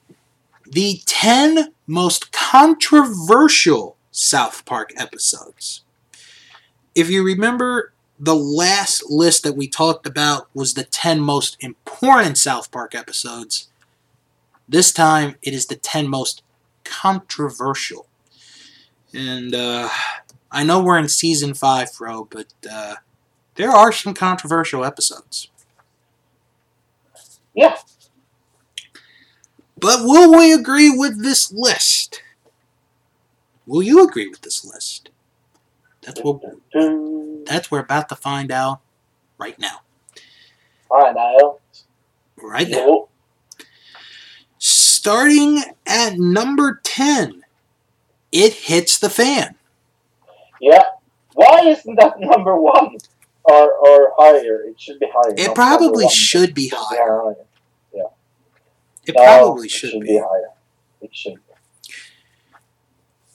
the 10 most controversial South Park episodes. If you remember, the last list that we talked about was the 10 most important South Park episodes. This time, it is the 10 most controversial. And uh, I know we're in season 5, Fro, but uh, there are some controversial episodes. Yeah. But will we agree with this list? Will you agree with this list? That's what that's we're about to find out right now. Alright, Niall. Right now. No. Starting at number 10, it hits the fan. Yeah. Why isn't that number one? Or or higher? It should be higher. It probably should be It should higher. It No, probably it should be be. higher. It should be.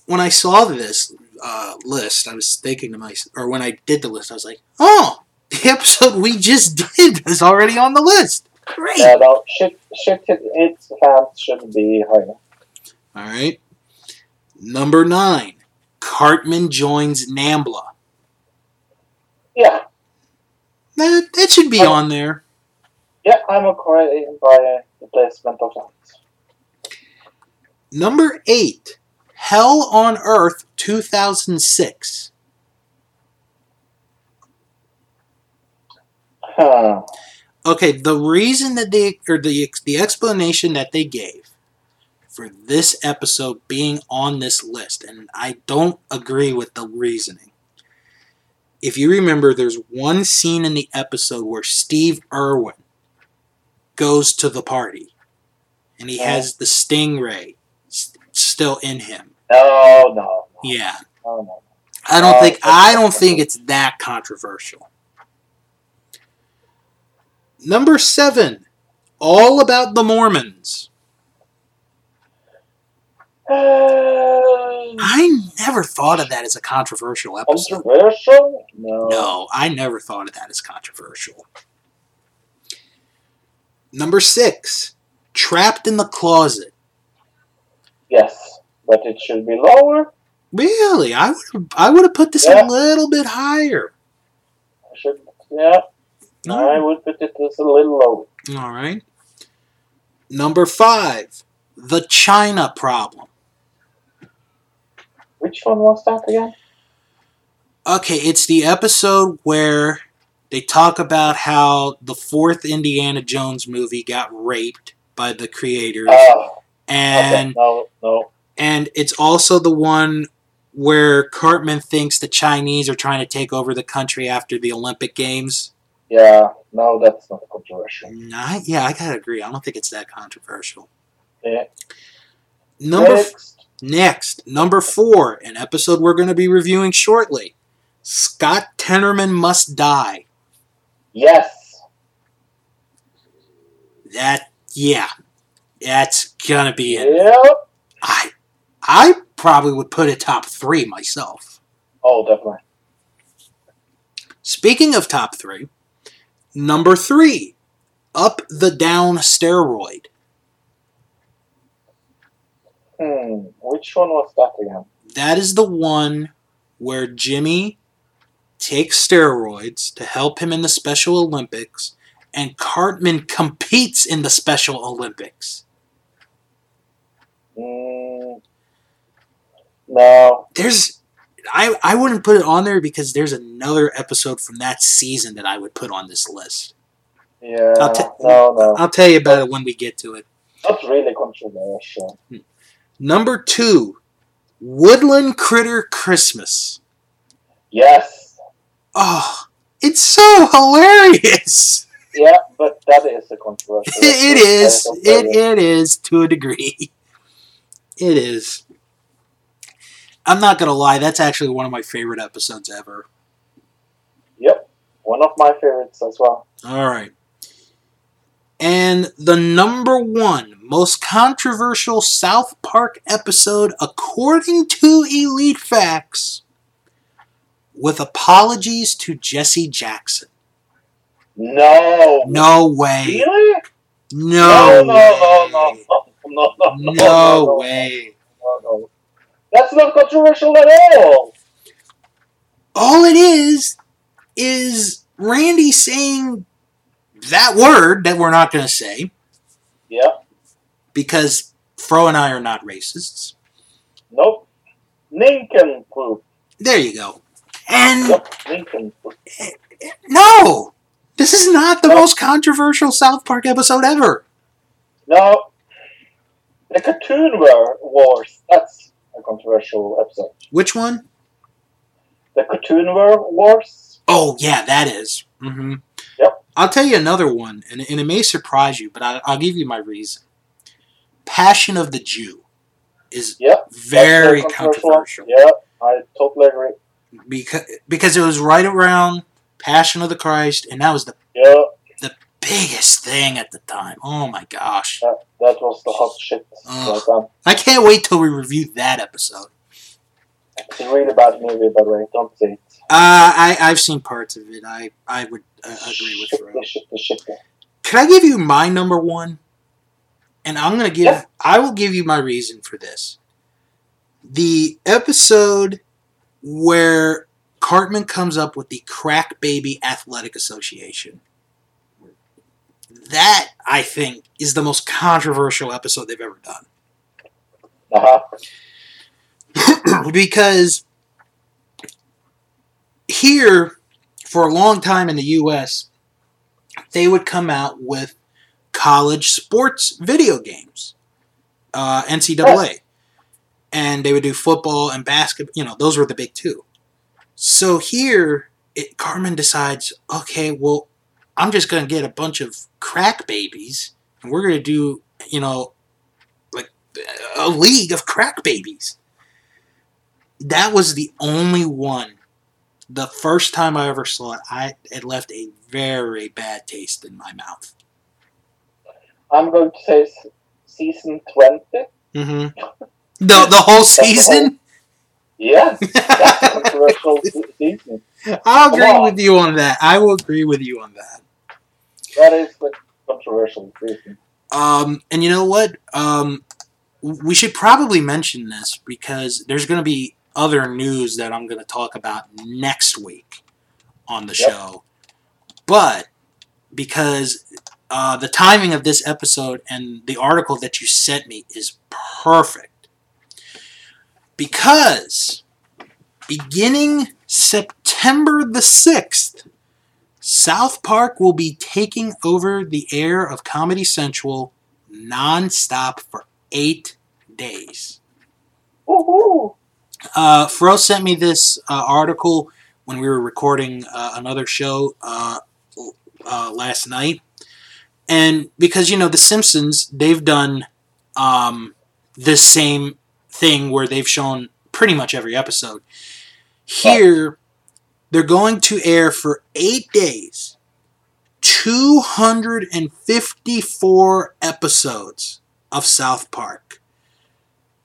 When I saw this uh, list, I was thinking to myself, or when I did the list, I was like, oh, the episode we just did is already on the list. Great. Yeah, no, shit, shit, it, its fans should be higher. All right. Number nine, Cartman joins Nambla. Yeah, That, that should be Oh. on there. yeah, I'm okay by the placement of that. Number eight, Hell on Earth 2006. Huh. Okay, the reason that they, or the, the explanation that they gave for this episode being on this list, and I don't agree with the reasoning. If you remember, there's one scene in the episode where Steve Irwin goes to the party, and he has the stingray s- still in him. Oh no, no, Yeah, oh, no, no. I don't Oh, think I don't think it's that controversial. Number seven, all about the Mormons. Uh, I never thought of that as a controversial episode. controversial? No. No, I never thought of that as controversial. Number six, trapped in the closet. Yes, but it should be lower. Really, I would I would have put this Yeah. a little bit higher. Should yeah. I would put this a little lower. All right. Number five, the China problem. Which one was that again? Okay, it's the episode where they talk about how the fourth Indiana Jones movie got raped by the creators, Oh, and okay. no, no. and it's also the one where Cartman thinks the Chinese are trying to take over the country after the Olympic Games. Yeah, no, that's not controversial. I, yeah, I gotta agree. I don't think it's that controversial. Yeah. Number Next. Next, number four, an episode we're going to be reviewing shortly. Scott Tenorman must die. Yes. That yeah, that's gonna be it. Yep. I I probably would put it top three myself. Oh, definitely. Speaking of top three, number three, up the down steroid. Hmm. Which one was that again? That is the one where Jimmy takes steroids to help him in the Special Olympics, and Cartman competes in the Special Olympics. Mm, no. There's, I I wouldn't put it on there because there's another episode from that season that I would put on this list. Yeah. I'll ta- no, no. I'll tell you about it when we get to it. Not really controversial. Number two, Woodland Critter Christmas. Yes. Oh, it's so hilarious. Yeah, but that is a controversial. it is. It, it is to a degree. It is. I'm not gonna lie. That's actually one of my favorite episodes ever. Yep. One of my favorites as well. All right. And the number one most controversial South Park episode, according to Elite Facts, with apologies to Jesse Jackson. No. No way. Really? No, no, no, no, way. no, no, no, no, No way. no, no. That's not controversial at all. All it is is Randy saying that word that we're not going to say Yeah. Because Fro and I are not racists. Nope. Lincoln proof. There you go. And Yep. Lincoln no, this is not the most controversial South Park episode ever. No. The cartoon war- wars. That's a controversial episode. Which one? The cartoon war- wars. Oh, yeah, that is. Mm-hmm. Yep. I'll tell you another one, and, and it may surprise you, but I, I'll give you my reason. Passion of the Jew is Yep. very a controversial. Yeah, I totally agree. because because it was right around Passion of the Christ, and that was the Yeah, biggest thing at the time. Oh my gosh! that, that was the hot shit. Right. I can't wait till we review that episode. It's a really bad movie, by the way. Don't it. Uh, I I've seen parts of it. I I would uh, agree with shitty, shitty. I give you my number one? And I'm gonna give. Yeah. I will give you my reason for this. The episode where Cartman comes up with the Crack Baby Athletic Association. That I think is the most controversial episode they've ever done. Uh-huh. because here, for a long time in the U.S., they would come out with college sports video games, uh, NCAA, and they would do football and basketball. You know, those were the big two. So here, it, Cartman decides, okay, well, I'm just going to get a bunch of crack babies, and we're going to do, you know, like a league of crack babies that was the only one. The first time I ever saw it, I it left a very bad taste in my mouth. I'm going to say season 20. Mm-hmm. The the whole season. Yeah, that's a controversial season. I'll agree on. with you on that. I will agree with you on that. That is the controversial season. Um, and you know what? Um, we should probably mention this because there's going to be other news that I'm going to talk about next week on the Yep. show. But because uh, the timing of this episode and the article that you sent me is perfect. Because beginning September the 6th, South Park will be taking over the air of Comedy Central non-stop for eight days. Uh, Fro sent me this uh, article when we were recording uh, another show uh, uh, last night, and because you know the Simpsons, they've done um, same thing where they've shown pretty much every episode. Here, they're going to air for eight days, two hundred and fifty-four episodes of South Park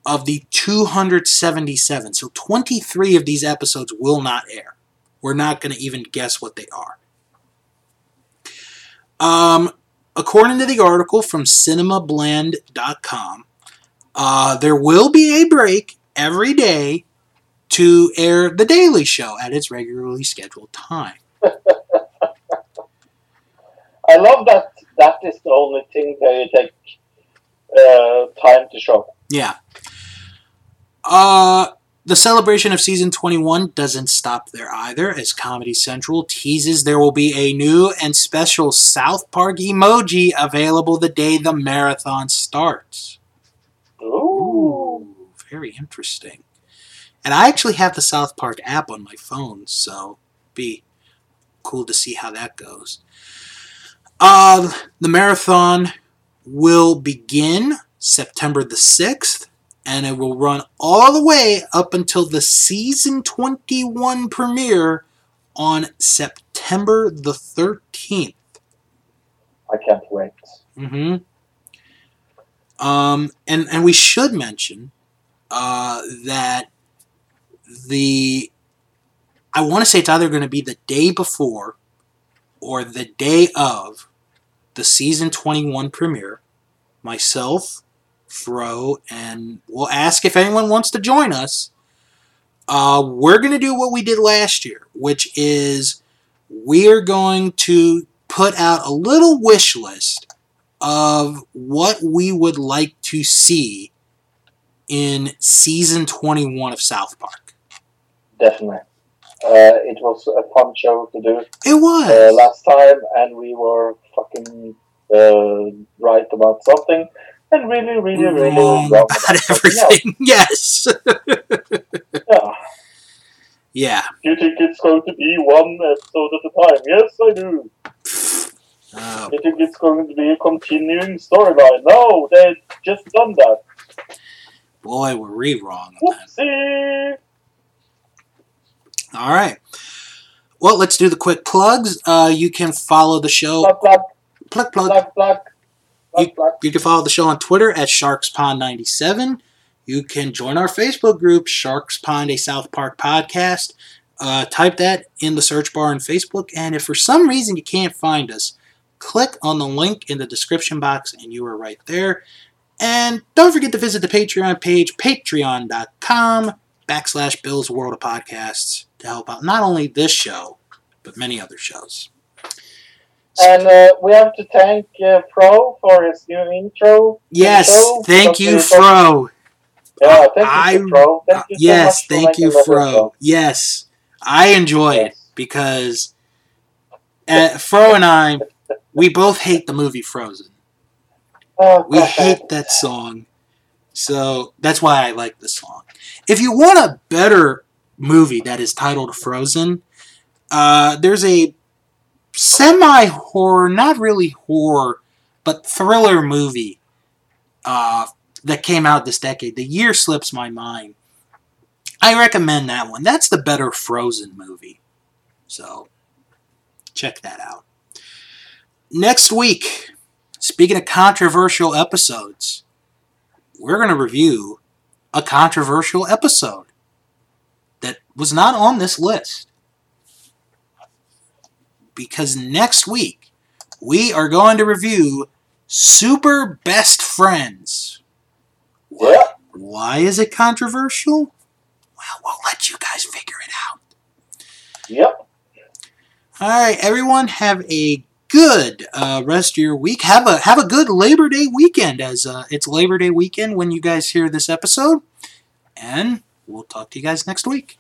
of the 277. So 23 of these episodes will not air. We're not going to even guess what they are. Um, according to the article from cinemablend.com, uh, there will be a break every day to air The Daily Show at its regularly scheduled time. I love that that is the only thing they take uh, time to show. Yeah. Uh, the celebration of season 21 doesn't stop there either, as Comedy Central teases there will be a new and special South Park emoji available the day the marathon starts. Ooh. very interesting. And I actually have the South Park app on my phone, so be cool to see how that goes. Uh, the marathon will begin September the 6th, and it will run all the way up until the season 21 premiere on September the 13th. I can't wait. Mm-hmm. Um, and and we should mention uh, that the I want to say it's either going to be the day before or the day of the season 21 premiere. Myself, Fro, and we'll ask if anyone wants to join us. Uh, we're going to do what we did last year, which is we're going to put out a little wish list of what we would like to see in season 21 of South Park. Definitely. Uh, it was a fun show to do It was. uh, last time, and we were fucking uh, right about something, and really, really, really wrong wrong about else. everything. Yes. Yeah. yeah. You think it's going to be one episode at a time? Yes, I do. Do You think it's going to be a continuing storyline? No, they've just done that. boy, were we wrong. Whoopsie! All right. Well, let's do the quick plugs. Uh, you can follow the show. Black, black, Plug, plug. black, black, black. You can follow the show on Twitter at SharksPond97. You can join our Facebook group, Sharks Pond, a South Park podcast. Uh, type that in the search bar on Facebook, and if for some reason you can't find us, click on the link in the description box, and you are right there. And don't forget to visit the Patreon page, patreon.com backslash Bill's World of Podcasts, to help out not only this show, but many other shows. And uh, we have to thank uh, Fro for his new intro. Yes, show, thank you, Fro. Yeah, thank I- you, Fro. Thank you so yes, thank you, Fro. Yes, I enjoy it because uh, Fro and I, we both hate the movie Frozen. Oh, We hate that song, so that's why I like the song. If you want a better movie that is titled Frozen, uh, there's a semi horror, not really horror, but thriller movie uh, that came out this decade. The year slips my mind. I recommend that one. That's the better Frozen movie. So, check that out. Next week, speaking of controversial episodes, we're going to review a controversial episode that was not on this list. Because next week, we are going to review Super Best Friends. Yeah. Why is it controversial? Well, we'll let you guys figure it out. Yep. All right, everyone, have a good uh, rest of your week. Have a have a good Labor Day weekend, as uh, it's Labor Day weekend when you guys hear this episode. And we'll talk to you guys next week.